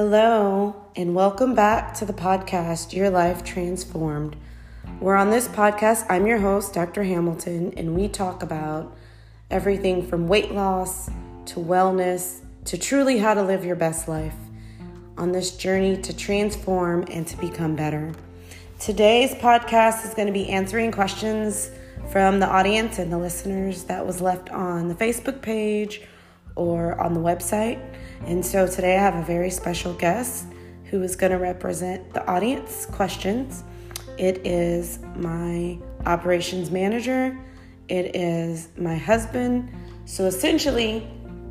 Hello, and welcome back to the podcast, Your Life Transformed. Where on this podcast, I'm your host, Dr. Hamilton, and we talk about everything from weight loss to wellness to truly how to live your best life on this journey to transform and to become better. Today's podcast is going to be answering questions from the audience and the listeners that was left on the Facebook page or on the website. And so today I have a very special guest who is going to represent the audience questions. It is my operations manager, it is my husband, so essentially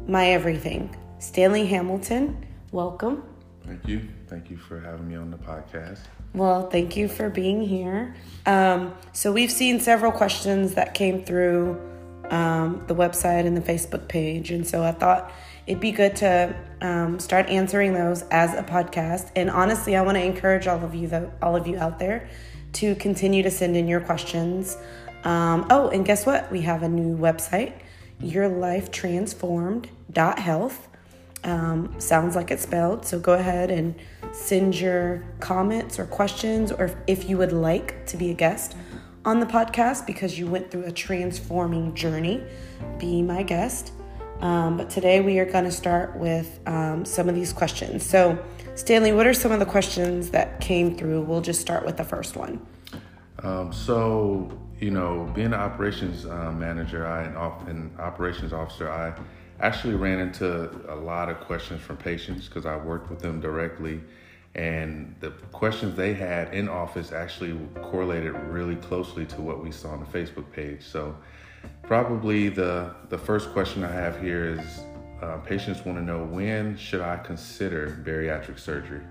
my everything. Stanley Hamilton, welcome. Thank you. Thank you for having me on the podcast. Well, thank you for being here. Um, so, we've seen several questions that came through um, the website and the Facebook page. And so, I thought it'd be good to um, start answering those as a podcast. And honestly, I want to encourage all of you, that, all of you out there, to continue to send in your questions. Um, oh, and guess what? We have a new website, yourlifetransformed.health. Um, sounds like it's spelled. So go ahead and send your comments or questions, or if you would like to be a guest on the podcast because you went through a transforming journey, be my guest. Um, but today we are going to start with um, some of these questions. So, Stanley, what are some of the questions that came through? We'll just start with the first one. Um, so, you know, being an operations uh, manager, I an operations officer, I actually ran into a lot of questions from patients because I worked with them directly. And the questions they had in office actually correlated really closely to what we saw on the Facebook page. So, probably the, the first question I have here is uh, patients want to know when should I consider bariatric surgery?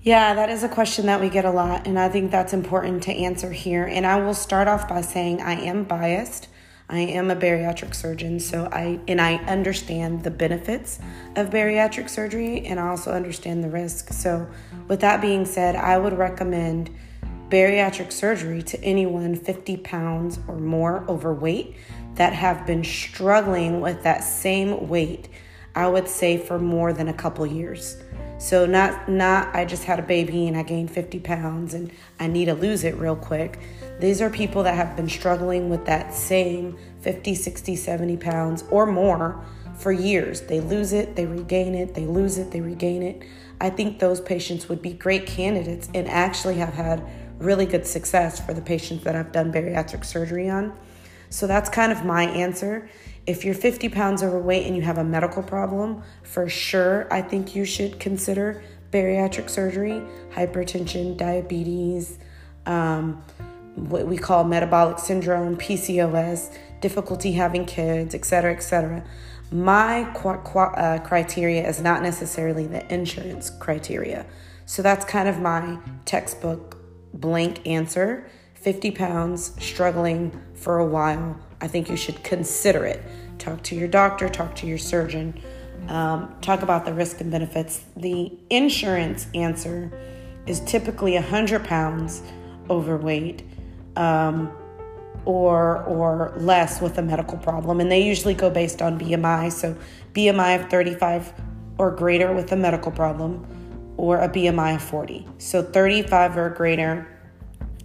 Yeah, that is a question that we get a lot, and I think that's important to answer here. And I will start off by saying I am biased. I am a bariatric surgeon, so I and I understand the benefits of bariatric surgery and I also understand the risk. So, with that being said, I would recommend bariatric surgery to anyone 50 pounds or more overweight that have been struggling with that same weight, I would say for more than a couple years. So not not I just had a baby and I gained 50 pounds and I need to lose it real quick. These are people that have been struggling with that same 50, 60, 70 pounds or more for years. They lose it, they regain it, they lose it, they regain it. I think those patients would be great candidates and actually have had really good success for the patients that I've done bariatric surgery on. So that's kind of my answer. If you're 50 pounds overweight and you have a medical problem, for sure, I think you should consider bariatric surgery, hypertension, diabetes, um, what we call metabolic syndrome, PCOS, difficulty having kids, etc., etc. My qu- qu- uh, criteria is not necessarily the insurance criteria. So that's kind of my textbook blank answer. 50 pounds, struggling for a while, I think you should consider it. Talk to your doctor, talk to your surgeon, um, talk about the risk and benefits. The insurance answer is typically 100 pounds overweight um, or or less with a medical problem, and they usually go based on BMI. So BMI of 35 or greater with a medical problem, or a BMI of 40. So 35 or greater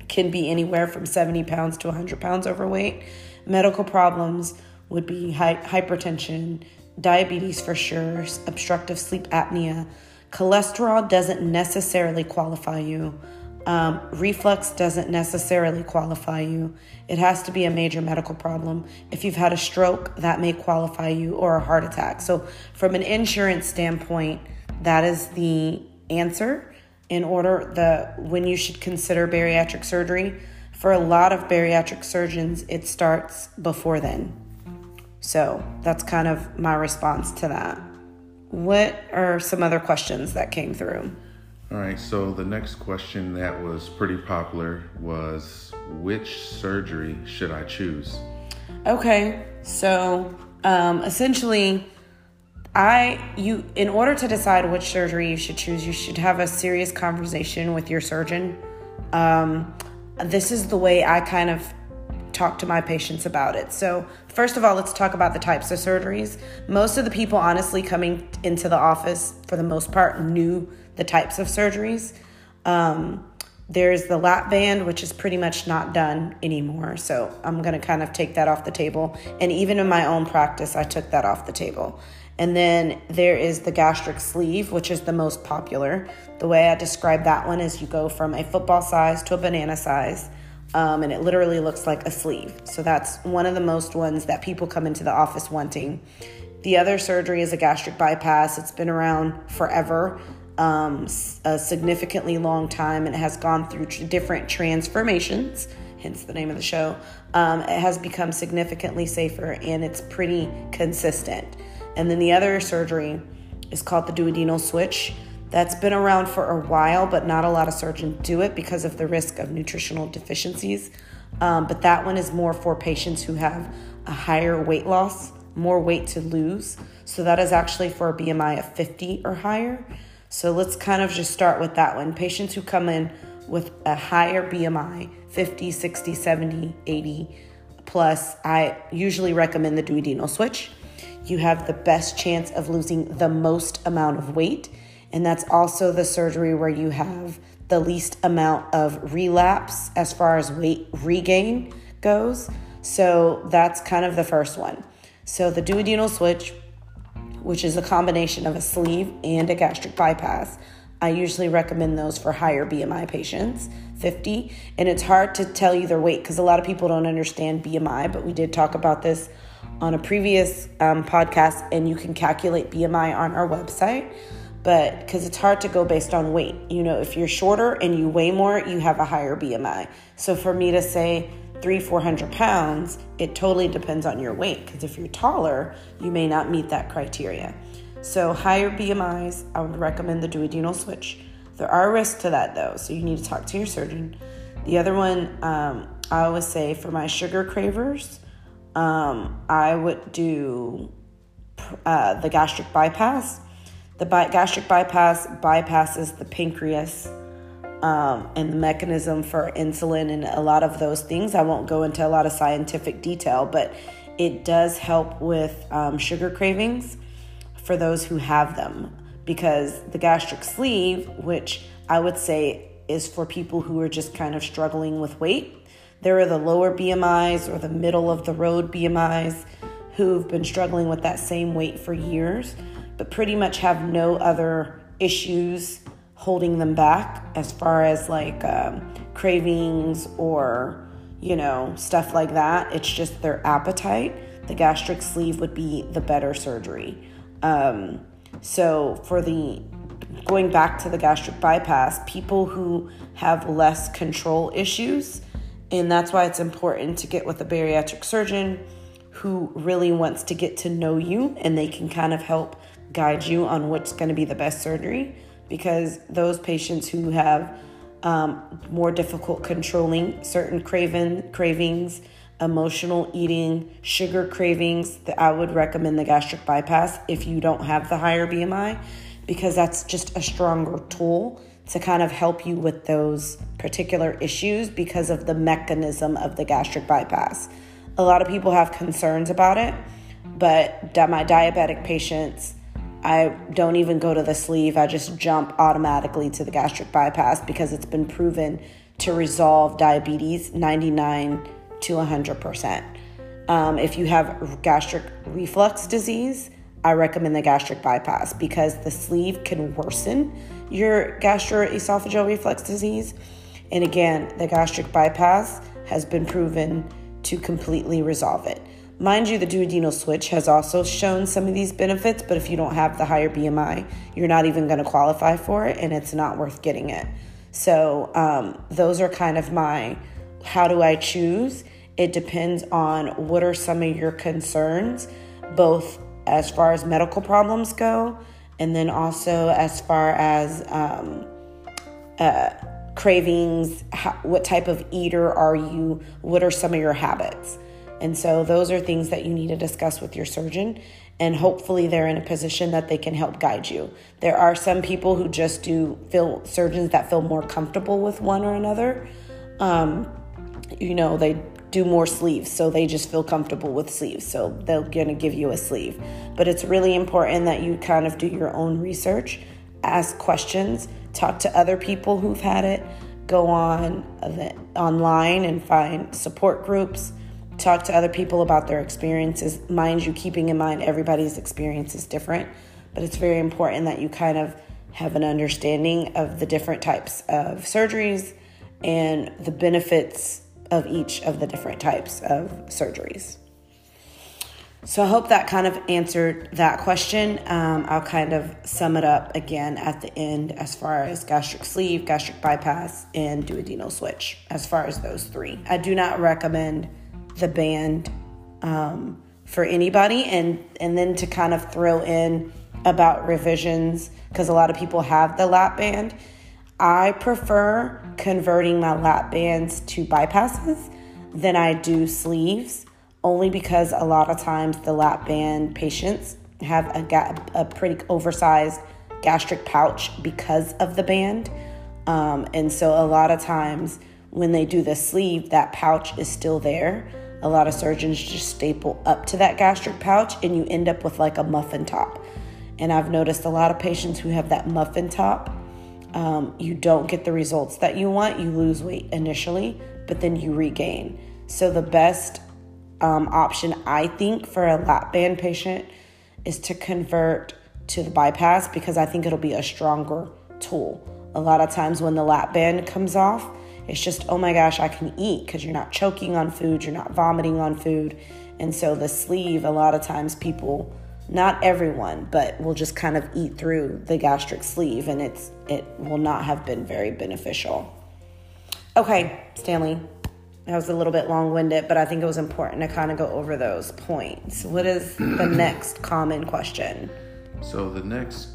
can be anywhere from 70 pounds to 100 pounds overweight. Medical problems would be hypertension, diabetes for sure, obstructive sleep apnea. Cholesterol doesn't necessarily qualify you. Um, reflux doesn't necessarily qualify you. It has to be a major medical problem. If you've had a stroke, that may qualify you, or a heart attack. So, from an insurance standpoint, that is the answer in order the when you should consider bariatric surgery. For a lot of bariatric surgeons, it starts before then. So that's kind of my response to that. What are some other questions that came through? All right, so the next question that was pretty popular was which surgery should I choose? Okay, so um, essentially, I you in order to decide which surgery you should choose, you should have a serious conversation with your surgeon. Um, this is the way I kind of talk to my patients about it. So, first of all, let's talk about the types of surgeries. Most of the people, honestly, coming into the office for the most part, knew the types of surgeries. Um, there's the lap band, which is pretty much not done anymore. So, I'm going to kind of take that off the table. And even in my own practice, I took that off the table. And then there is the gastric sleeve, which is the most popular. The way I describe that one is you go from a football size to a banana size, um, and it literally looks like a sleeve. So that's one of the most ones that people come into the office wanting. The other surgery is a gastric bypass. It's been around forever, um, a significantly long time, and it has gone through different transformations, hence the name of the show. Um, it has become significantly safer and it's pretty consistent. And then the other surgery is called the duodenal switch. That's been around for a while, but not a lot of surgeons do it because of the risk of nutritional deficiencies. Um, but that one is more for patients who have a higher weight loss, more weight to lose. So that is actually for a BMI of 50 or higher. So let's kind of just start with that one. Patients who come in with a higher BMI, 50, 60, 70, 80 plus, I usually recommend the duodenal switch you have the best chance of losing the most amount of weight. And that's also the surgery where you have the least amount of relapse as far as weight regain goes. So that's kind of the first one. So the duodenal switch, which is a combination of a sleeve and a gastric bypass, I usually recommend those for higher BMI patients, 50. And it's hard to tell you their weight because a lot of people don't understand BMI, but we did talk about this on a previous um, podcast, and you can calculate BMI on our website. But because it's hard to go based on weight, you know, if you're shorter and you weigh more, you have a higher BMI. So for me to say three, 400 pounds, it totally depends on your weight. Because if you're taller, you may not meet that criteria. So higher BMIs, I would recommend the duodenal switch. There are risks to that though, so you need to talk to your surgeon. The other one, um, I always say for my sugar cravers, um, I would do uh, the gastric bypass. The bi- gastric bypass bypasses the pancreas um, and the mechanism for insulin and a lot of those things. I won't go into a lot of scientific detail, but it does help with um, sugar cravings for those who have them because the gastric sleeve, which I would say is for people who are just kind of struggling with weight, there are the lower BMIs or the middle of the road BMIs who've been struggling with that same weight for years, but pretty much have no other issues holding them back as far as like um, cravings or, you know, stuff like that. It's just their appetite. The gastric sleeve would be the better surgery. Um, so for the going back to the gastric bypass, people who have less control issues and that's why it's important to get with a bariatric surgeon who really wants to get to know you and they can kind of help guide you on what's going to be the best surgery. Because those patients who have um, more difficult controlling certain craven, cravings, emotional eating, sugar cravings, that I would recommend the gastric bypass if you don't have the higher BMI because that's just a stronger tool to kind of help you with those particular issues because of the mechanism of the gastric bypass. A lot of people have concerns about it, but my diabetic patients, I don't even go to the sleeve. I just jump automatically to the gastric bypass because it's been proven to resolve diabetes 99 to 100%. Um, if you have gastric reflux disease, I recommend the gastric bypass because the sleeve can worsen your gastroesophageal reflux disease. And again, the gastric bypass has been proven to completely resolve it. Mind you, the duodenal switch has also shown some of these benefits, but if you don't have the higher BMI, you're not even going to qualify for it and it's not worth getting it. So, um, those are kind of my how do I choose? It depends on what are some of your concerns, both as far as medical problems go, and then also as far as um, uh, cravings, how, what type of eater are you, what are some of your habits. And so those are things that you need to discuss with your surgeon. And hopefully, they're in a position that they can help guide you. There are some people who just do feel surgeons that feel more comfortable with one or another. Um, you know, they do more sleeves. So they just feel comfortable with sleeves. So they're going to give you a sleeve. But it's really important that you kind of do your own research, ask questions, talk to other people who've had it, go on online and find support groups, talk to other people about their experiences. Mind you, keeping in mind everybody's experience is different, but it's very important that you kind of have an understanding of the different types of surgeries and the benefits of each of the different types of surgeries. So I hope that kind of answered that question. Um, I'll kind of sum it up again at the end as far as gastric sleeve, gastric bypass, and duodenal switch, as far as those three. I do not recommend the band um, for anybody, and, and then to kind of throw in about revisions, because a lot of people have the lap band. I prefer converting my lap bands to bypasses than I do sleeves, only because a lot of times the lap band patients have a, ga- a pretty oversized gastric pouch because of the band. Um, and so a lot of times when they do the sleeve, that pouch is still there. A lot of surgeons just staple up to that gastric pouch and you end up with like a muffin top. And I've noticed a lot of patients who have that muffin top um, you don't get the results that you want. You lose weight initially, but then you regain. So, the best um, option I think for a lap band patient is to convert to the bypass because I think it'll be a stronger tool. A lot of times when the lap band comes off, it's just, oh my gosh, I can eat because you're not choking on food, you're not vomiting on food. And so the sleeve, a lot of times people not everyone, but will just kind of eat through the gastric sleeve and it's it will not have been very beneficial. Okay, Stanley. That was a little bit long-winded, but I think it was important to kind of go over those points. What is the next common question? So the next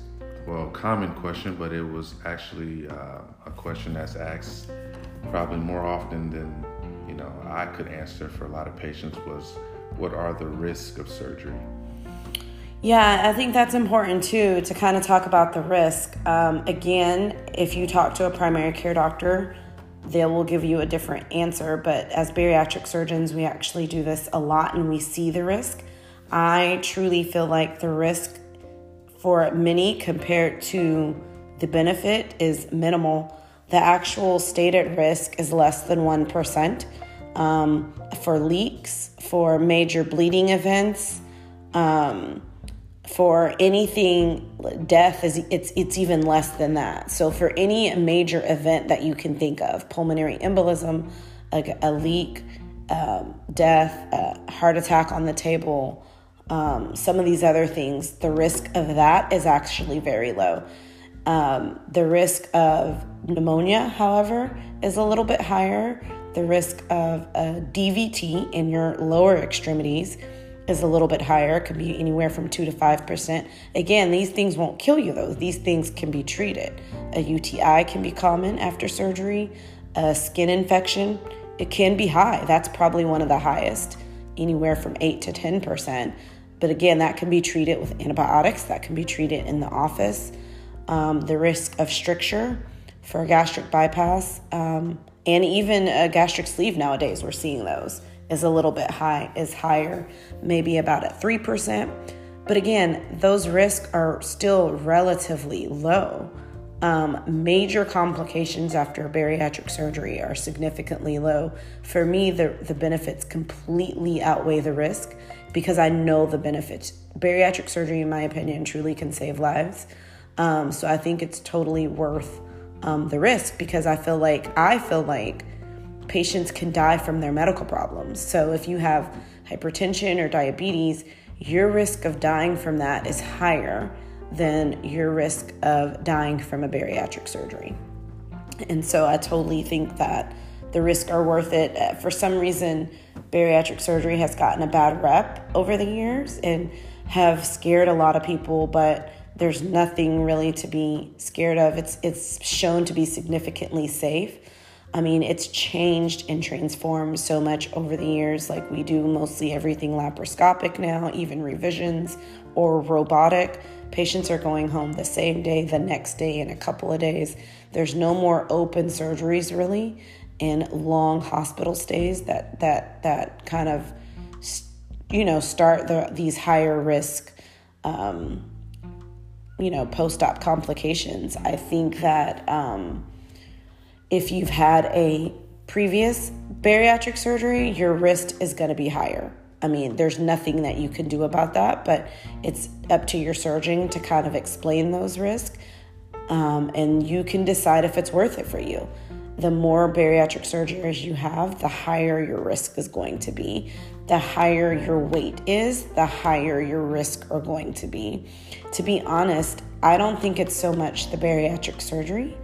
well, common question, but it was actually uh, a question that's asked probably more often than you know I could answer for a lot of patients was what are the risks of surgery? Yeah, I think that's important too to kind of talk about the risk. Um, again, if you talk to a primary care doctor, they will give you a different answer. But as bariatric surgeons, we actually do this a lot and we see the risk. I truly feel like the risk for many compared to the benefit is minimal. The actual stated risk is less than 1% um, for leaks, for major bleeding events. Um, for anything death is it's it's even less than that. So for any major event that you can think of pulmonary embolism like a leak um, death a heart attack on the table um, some of these other things the risk of that is actually very low. Um, the risk of pneumonia however is a little bit higher. The risk of a dvt in your lower extremities is a little bit higher. It could be anywhere from 2 to 5%. Again, these things won't kill you though. These things can be treated. A UTI can be common after surgery. A skin infection, it can be high. That's probably one of the highest, anywhere from 8 to 10%. But again, that can be treated with antibiotics, that can be treated in the office. Um, the risk of stricture for a gastric bypass, um, and even a gastric sleeve nowadays, we're seeing those is a little bit high, is higher, maybe about at 3%. But again, those risks are still relatively low. Um, major complications after bariatric surgery are significantly low. For me, the, the benefits completely outweigh the risk because I know the benefits. Bariatric surgery, in my opinion, truly can save lives. Um, so I think it's totally worth um, the risk because I feel like I feel like patients can die from their medical problems. So if you have hypertension or diabetes, your risk of dying from that is higher than your risk of dying from a bariatric surgery. And so I totally think that the risks are worth it. Uh, for some reason, bariatric surgery has gotten a bad rep over the years and have scared a lot of people, but there's nothing really to be scared of. It's it's shown to be significantly safe. I mean, it's changed and transformed so much over the years. Like, we do mostly everything laparoscopic now, even revisions or robotic. Patients are going home the same day, the next day, in a couple of days. There's no more open surgeries, really. and long hospital stays that that that kind of you know start the, these higher risk um, you know post-op complications i think that um, if you've had a previous bariatric surgery your risk is going to be higher i mean there's nothing that you can do about that but it's up to your surgeon to kind of explain those risks um, and you can decide if it's worth it for you the more bariatric surgeries you have, the higher your risk is going to be. The higher your weight is, the higher your risk are going to be. To be honest, I don't think it's so much the bariatric surgery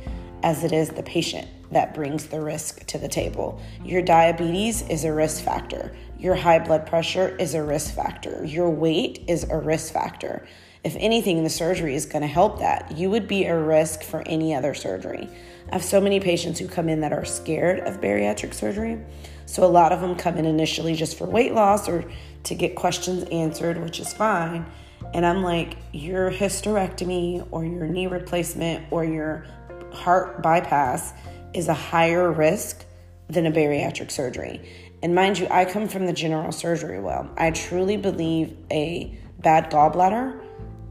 as it is the patient that brings the risk to the table. Your diabetes is a risk factor. Your high blood pressure is a risk factor. Your weight is a risk factor. If anything, the surgery is going to help that. You would be a risk for any other surgery. I have so many patients who come in that are scared of bariatric surgery. So a lot of them come in initially just for weight loss or to get questions answered, which is fine. And I'm like, your hysterectomy or your knee replacement or your heart bypass is a higher risk than a bariatric surgery. And mind you, I come from the general surgery world. I truly believe a bad gallbladder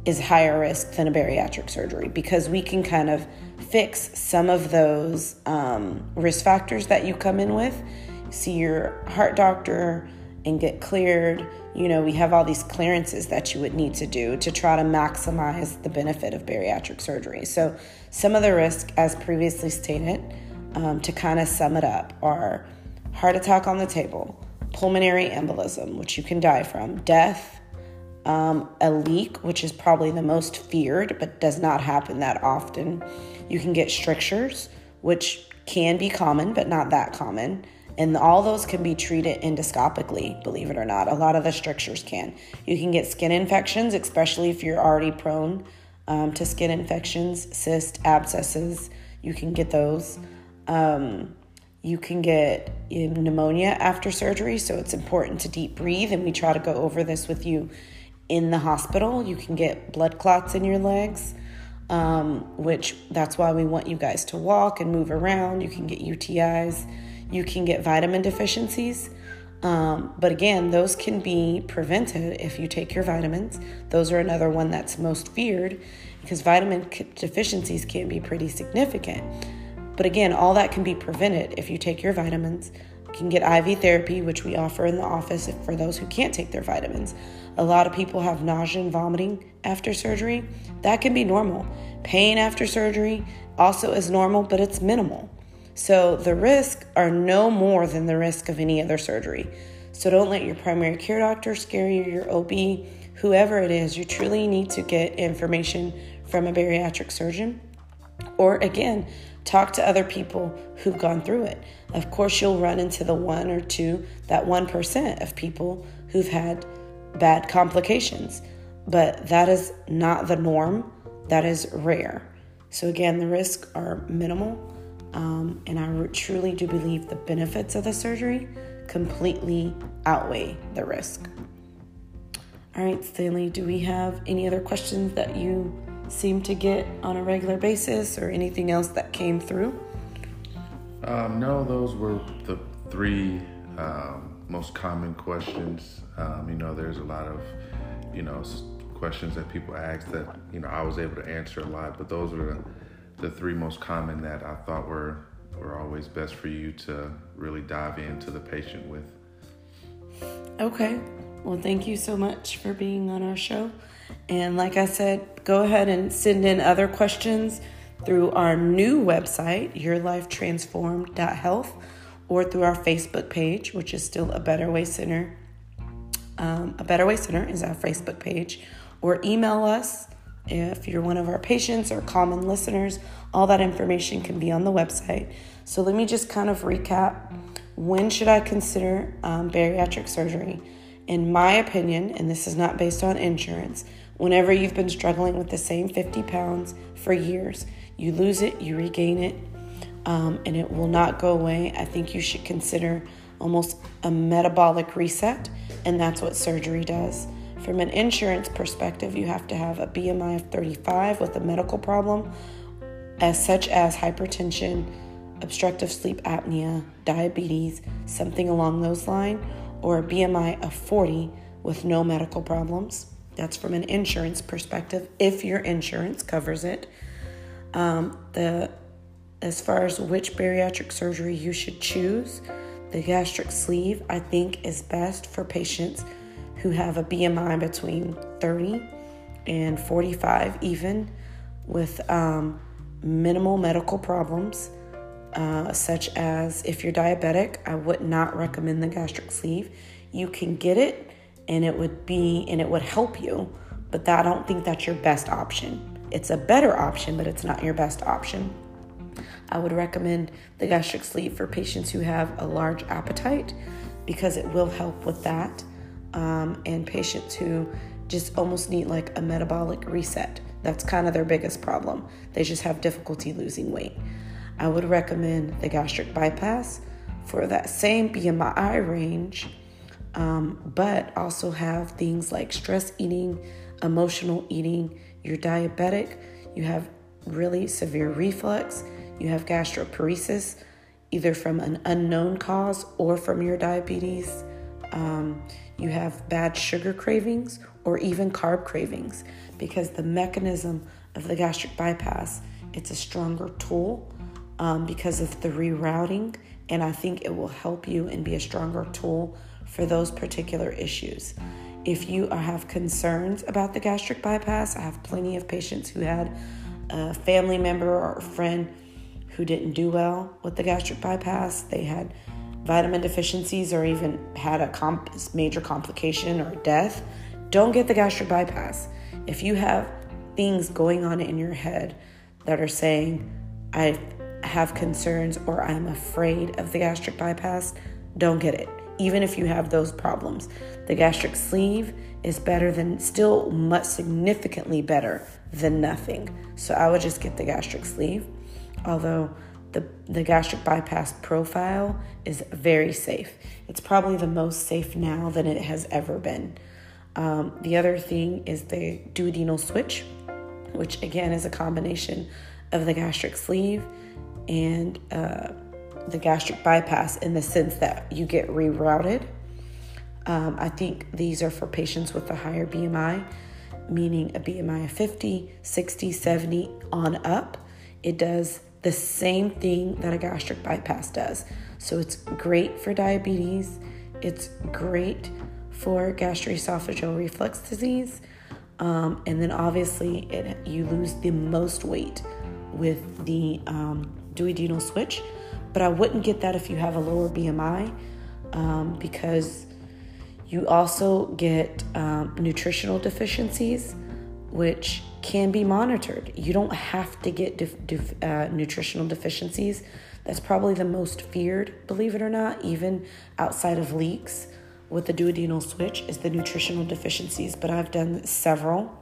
is higher risk than a bariatric surgery because we can kind of fix some of those um, risk factors that you come in with. See your heart doctor and get cleared. You know, we have all these clearances that you would need to do to try to maximize the benefit of bariatric surgery. So, some of the risk, as previously stated, um, to kind of sum it up, are heart attack on the table, pulmonary embolism, which you can die from, death, um, a leak, which is probably the most feared but does not happen that often. You can get strictures, which can be common but not that common. And all those can be treated endoscopically, believe it or not. A lot of the strictures can. You can get skin infections, especially if you're already prone um, to skin infections, cysts, abscesses. You can get those. Um, you can get pneumonia after surgery, so it's important to deep breathe. And we try to go over this with you in the hospital. You can get blood clots in your legs, um, which that's why we want you guys to walk and move around. You can get UTIs, you can get vitamin deficiencies. Um, but again, those can be prevented if you take your vitamins. Those are another one that's most feared because vitamin deficiencies can be pretty significant. But again, all that can be prevented if you take your vitamins. You can get IV therapy, which we offer in the office for those who can't take their vitamins. A lot of people have nausea and vomiting after surgery. That can be normal. Pain after surgery also is normal, but it's minimal. So the risks are no more than the risk of any other surgery. So don't let your primary care doctor scare you, your OB, whoever it is. You truly need to get information from a bariatric surgeon. Or again, talk to other people who've gone through it. Of course, you'll run into the one or two, that 1% of people who've had bad complications. But that is not the norm, that is rare. So, again, the risks are minimal. Um, and I truly do believe the benefits of the surgery completely outweigh the risk. All right, Stanley, do we have any other questions that you seem to get on a regular basis or anything else that came through? Um, no, those were the three um, most common questions. Um, you know, there's a lot of, you know, questions that people ask that, you know, I was able to answer a lot, but those were the, the three most common that I thought were, were always best for you to really dive into the patient with. Okay. Well, thank you so much for being on our show. And like I said, go ahead and send in other questions through our new website, yourlifetransformed.health or through our Facebook page, which is still a Better Way Center. Um, a Better Way Center is our Facebook page, or email us if you're one of our patients or common listeners. All that information can be on the website. So let me just kind of recap. When should I consider um, bariatric surgery? In my opinion, and this is not based on insurance, whenever you've been struggling with the same 50 pounds for years, you lose it, you regain it, um, and it will not go away. I think you should consider almost a metabolic reset, and that's what surgery does. From an insurance perspective, you have to have a BMI of 35 with a medical problem, as such as hypertension, obstructive sleep apnea, diabetes, something along those lines, or a BMI of 40 with no medical problems. That's from an insurance perspective, if your insurance covers it. Um, the as far as which bariatric surgery you should choose, the gastric sleeve I think is best for patients who have a BMI between 30 and 45, even with um, minimal medical problems, uh, such as if you're diabetic, I would not recommend the gastric sleeve. You can get it and it would be and it would help you, but that, I don't think that's your best option. It's a better option, but it's not your best option. I would recommend the gastric sleeve for patients who have a large appetite because it will help with that, um, and patients who just almost need like a metabolic reset. That's kind of their biggest problem. They just have difficulty losing weight. I would recommend the gastric bypass for that same BMI range, um, but also have things like stress eating, emotional eating. You're diabetic, you have really severe reflux, you have gastroparesis, either from an unknown cause or from your diabetes. Um, you have bad sugar cravings or even carb cravings because the mechanism of the gastric bypass it's a stronger tool um, because of the rerouting and i think it will help you and be a stronger tool for those particular issues. If you have concerns about the gastric bypass i have plenty of patients who had a family member or a friend who didn't do well with the gastric bypass. They had vitamin deficiencies or even had a comp- major complication or death, don't get the gastric bypass. If you have things going on in your head that are saying, I have concerns or I'm afraid of the gastric bypass, don't get it. Even if you have those problems, the gastric sleeve is better than, still much significantly better than nothing. So I would just get the gastric sleeve. Although the, the gastric bypass profile is very safe. It's probably the most safe now than it has ever been. Um, the other thing is the duodenal switch, which again is a combination of the gastric sleeve and uh, the gastric bypass in the sense that you get rerouted. Um, I think these are for patients with a higher BMI, meaning a BMI of 50, 60, 70 on up. It does the same thing that a gastric bypass does. So it's great for diabetes, it's great for gastroesophageal reflux disease, um, and then obviously it, you lose the most weight with the um, duodenal switch. But I wouldn't get that if you have a lower BMI um, because you also get um, nutritional deficiencies, which can be monitored. You don't have to get def- def- uh, nutritional deficiencies. That's probably the most feared, believe it or not, even outside of leaks with the duodenal switch, is the nutritional deficiencies. But I've done several,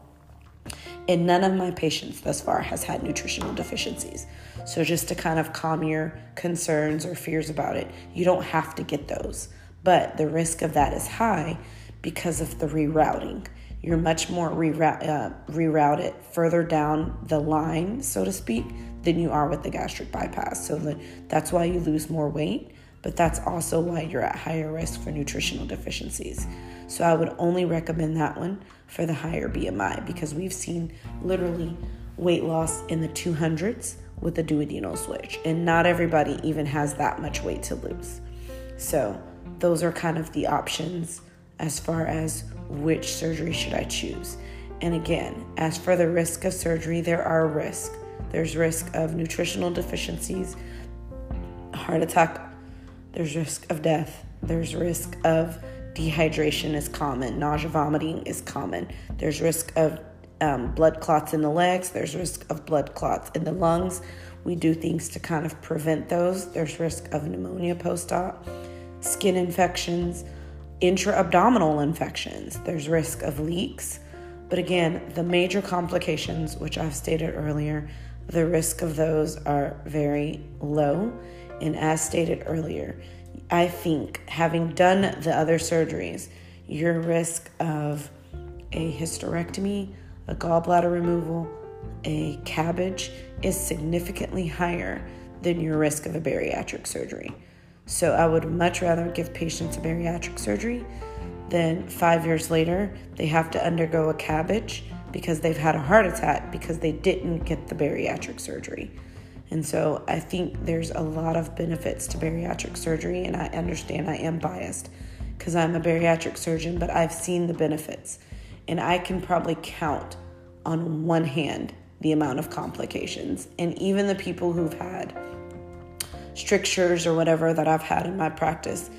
and none of my patients thus far has had nutritional deficiencies. So, just to kind of calm your concerns or fears about it, you don't have to get those. But the risk of that is high because of the rerouting you're much more reroute, uh, rerouted further down the line, so to speak, than you are with the gastric bypass. So the, that's why you lose more weight, but that's also why you're at higher risk for nutritional deficiencies. So I would only recommend that one for the higher BMI because we've seen literally weight loss in the 200s with a duodenal switch, and not everybody even has that much weight to lose. So those are kind of the options as far as which surgery should I choose. And again, as for the risk of surgery, there are risks. There's risk of nutritional deficiencies, heart attack, there's risk of death, there's risk of dehydration is common, nausea, vomiting is common. There's risk of um, blood clots in the legs, there's risk of blood clots in the lungs. We do things to kind of prevent those. There's risk of pneumonia post op, skin infections, intra-abdominal infections. There's risk of leaks. But again, the major complications, which I've stated earlier, the risk of those are very low. And as stated earlier, I think having done the other surgeries, your risk of a hysterectomy, a gallbladder removal, a CABG is significantly higher than your risk of a bariatric surgery. So I would much rather give patients a bariatric surgery than five years later they have to undergo a CABG because they've had a heart attack because they didn't get the bariatric surgery. And so I think there's a lot of benefits to bariatric surgery, and I understand I am biased because I'm a bariatric surgeon, but I've seen the benefits. And I can probably count on one hand the amount of complications. And even the people who've had strictures or whatever that I've had in my practice,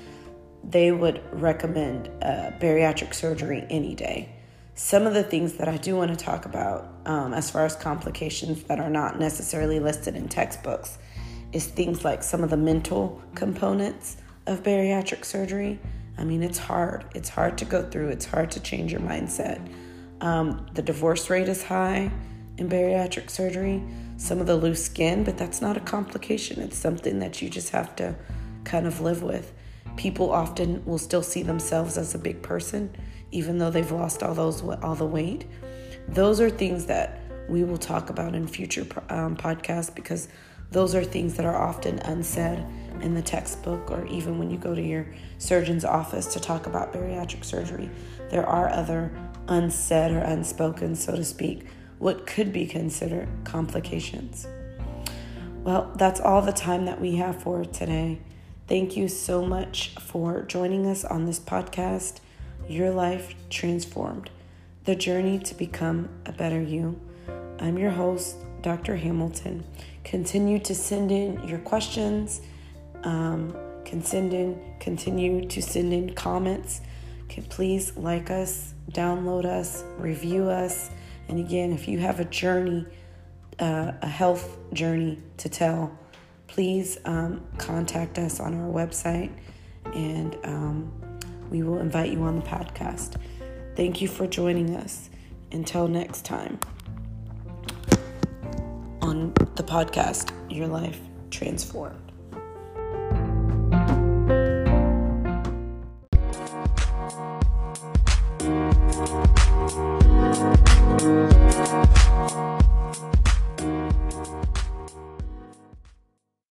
they would recommend uh, bariatric surgery any day. Some of the things that I do want to talk about um, as far as complications that are not necessarily listed in textbooks is things like some of the mental components of bariatric surgery. I mean, it's hard. It's hard to go through, it's hard to change your mindset. Um, the divorce rate is high in bariatric surgery, some of the loose skin, but that's not a complication. It's something that you just have to kind of live with. People often will still see themselves as a big person, even though they've lost all those all the weight. Those are things that we will talk about in future um, podcasts because those are things that are often unsaid in the textbook or even when you go to your surgeon's office to talk about bariatric surgery. There are other unsaid or unspoken, so to speak, what could be considered complications. Well, that's all the time that we have for today. Thank you so much for joining us on this podcast, Your Life Transformed, the journey to become a better you. I'm your host, Dr. Hamilton. Continue to send in your questions. Um, can send in, continue to send in comments. Can please like us, download us, review us and again, if you have a journey, uh, a health journey to tell, please um, contact us on our website and um, we will invite you on the podcast. Thank you for joining us. Until next time on the podcast, Your Life Transformed.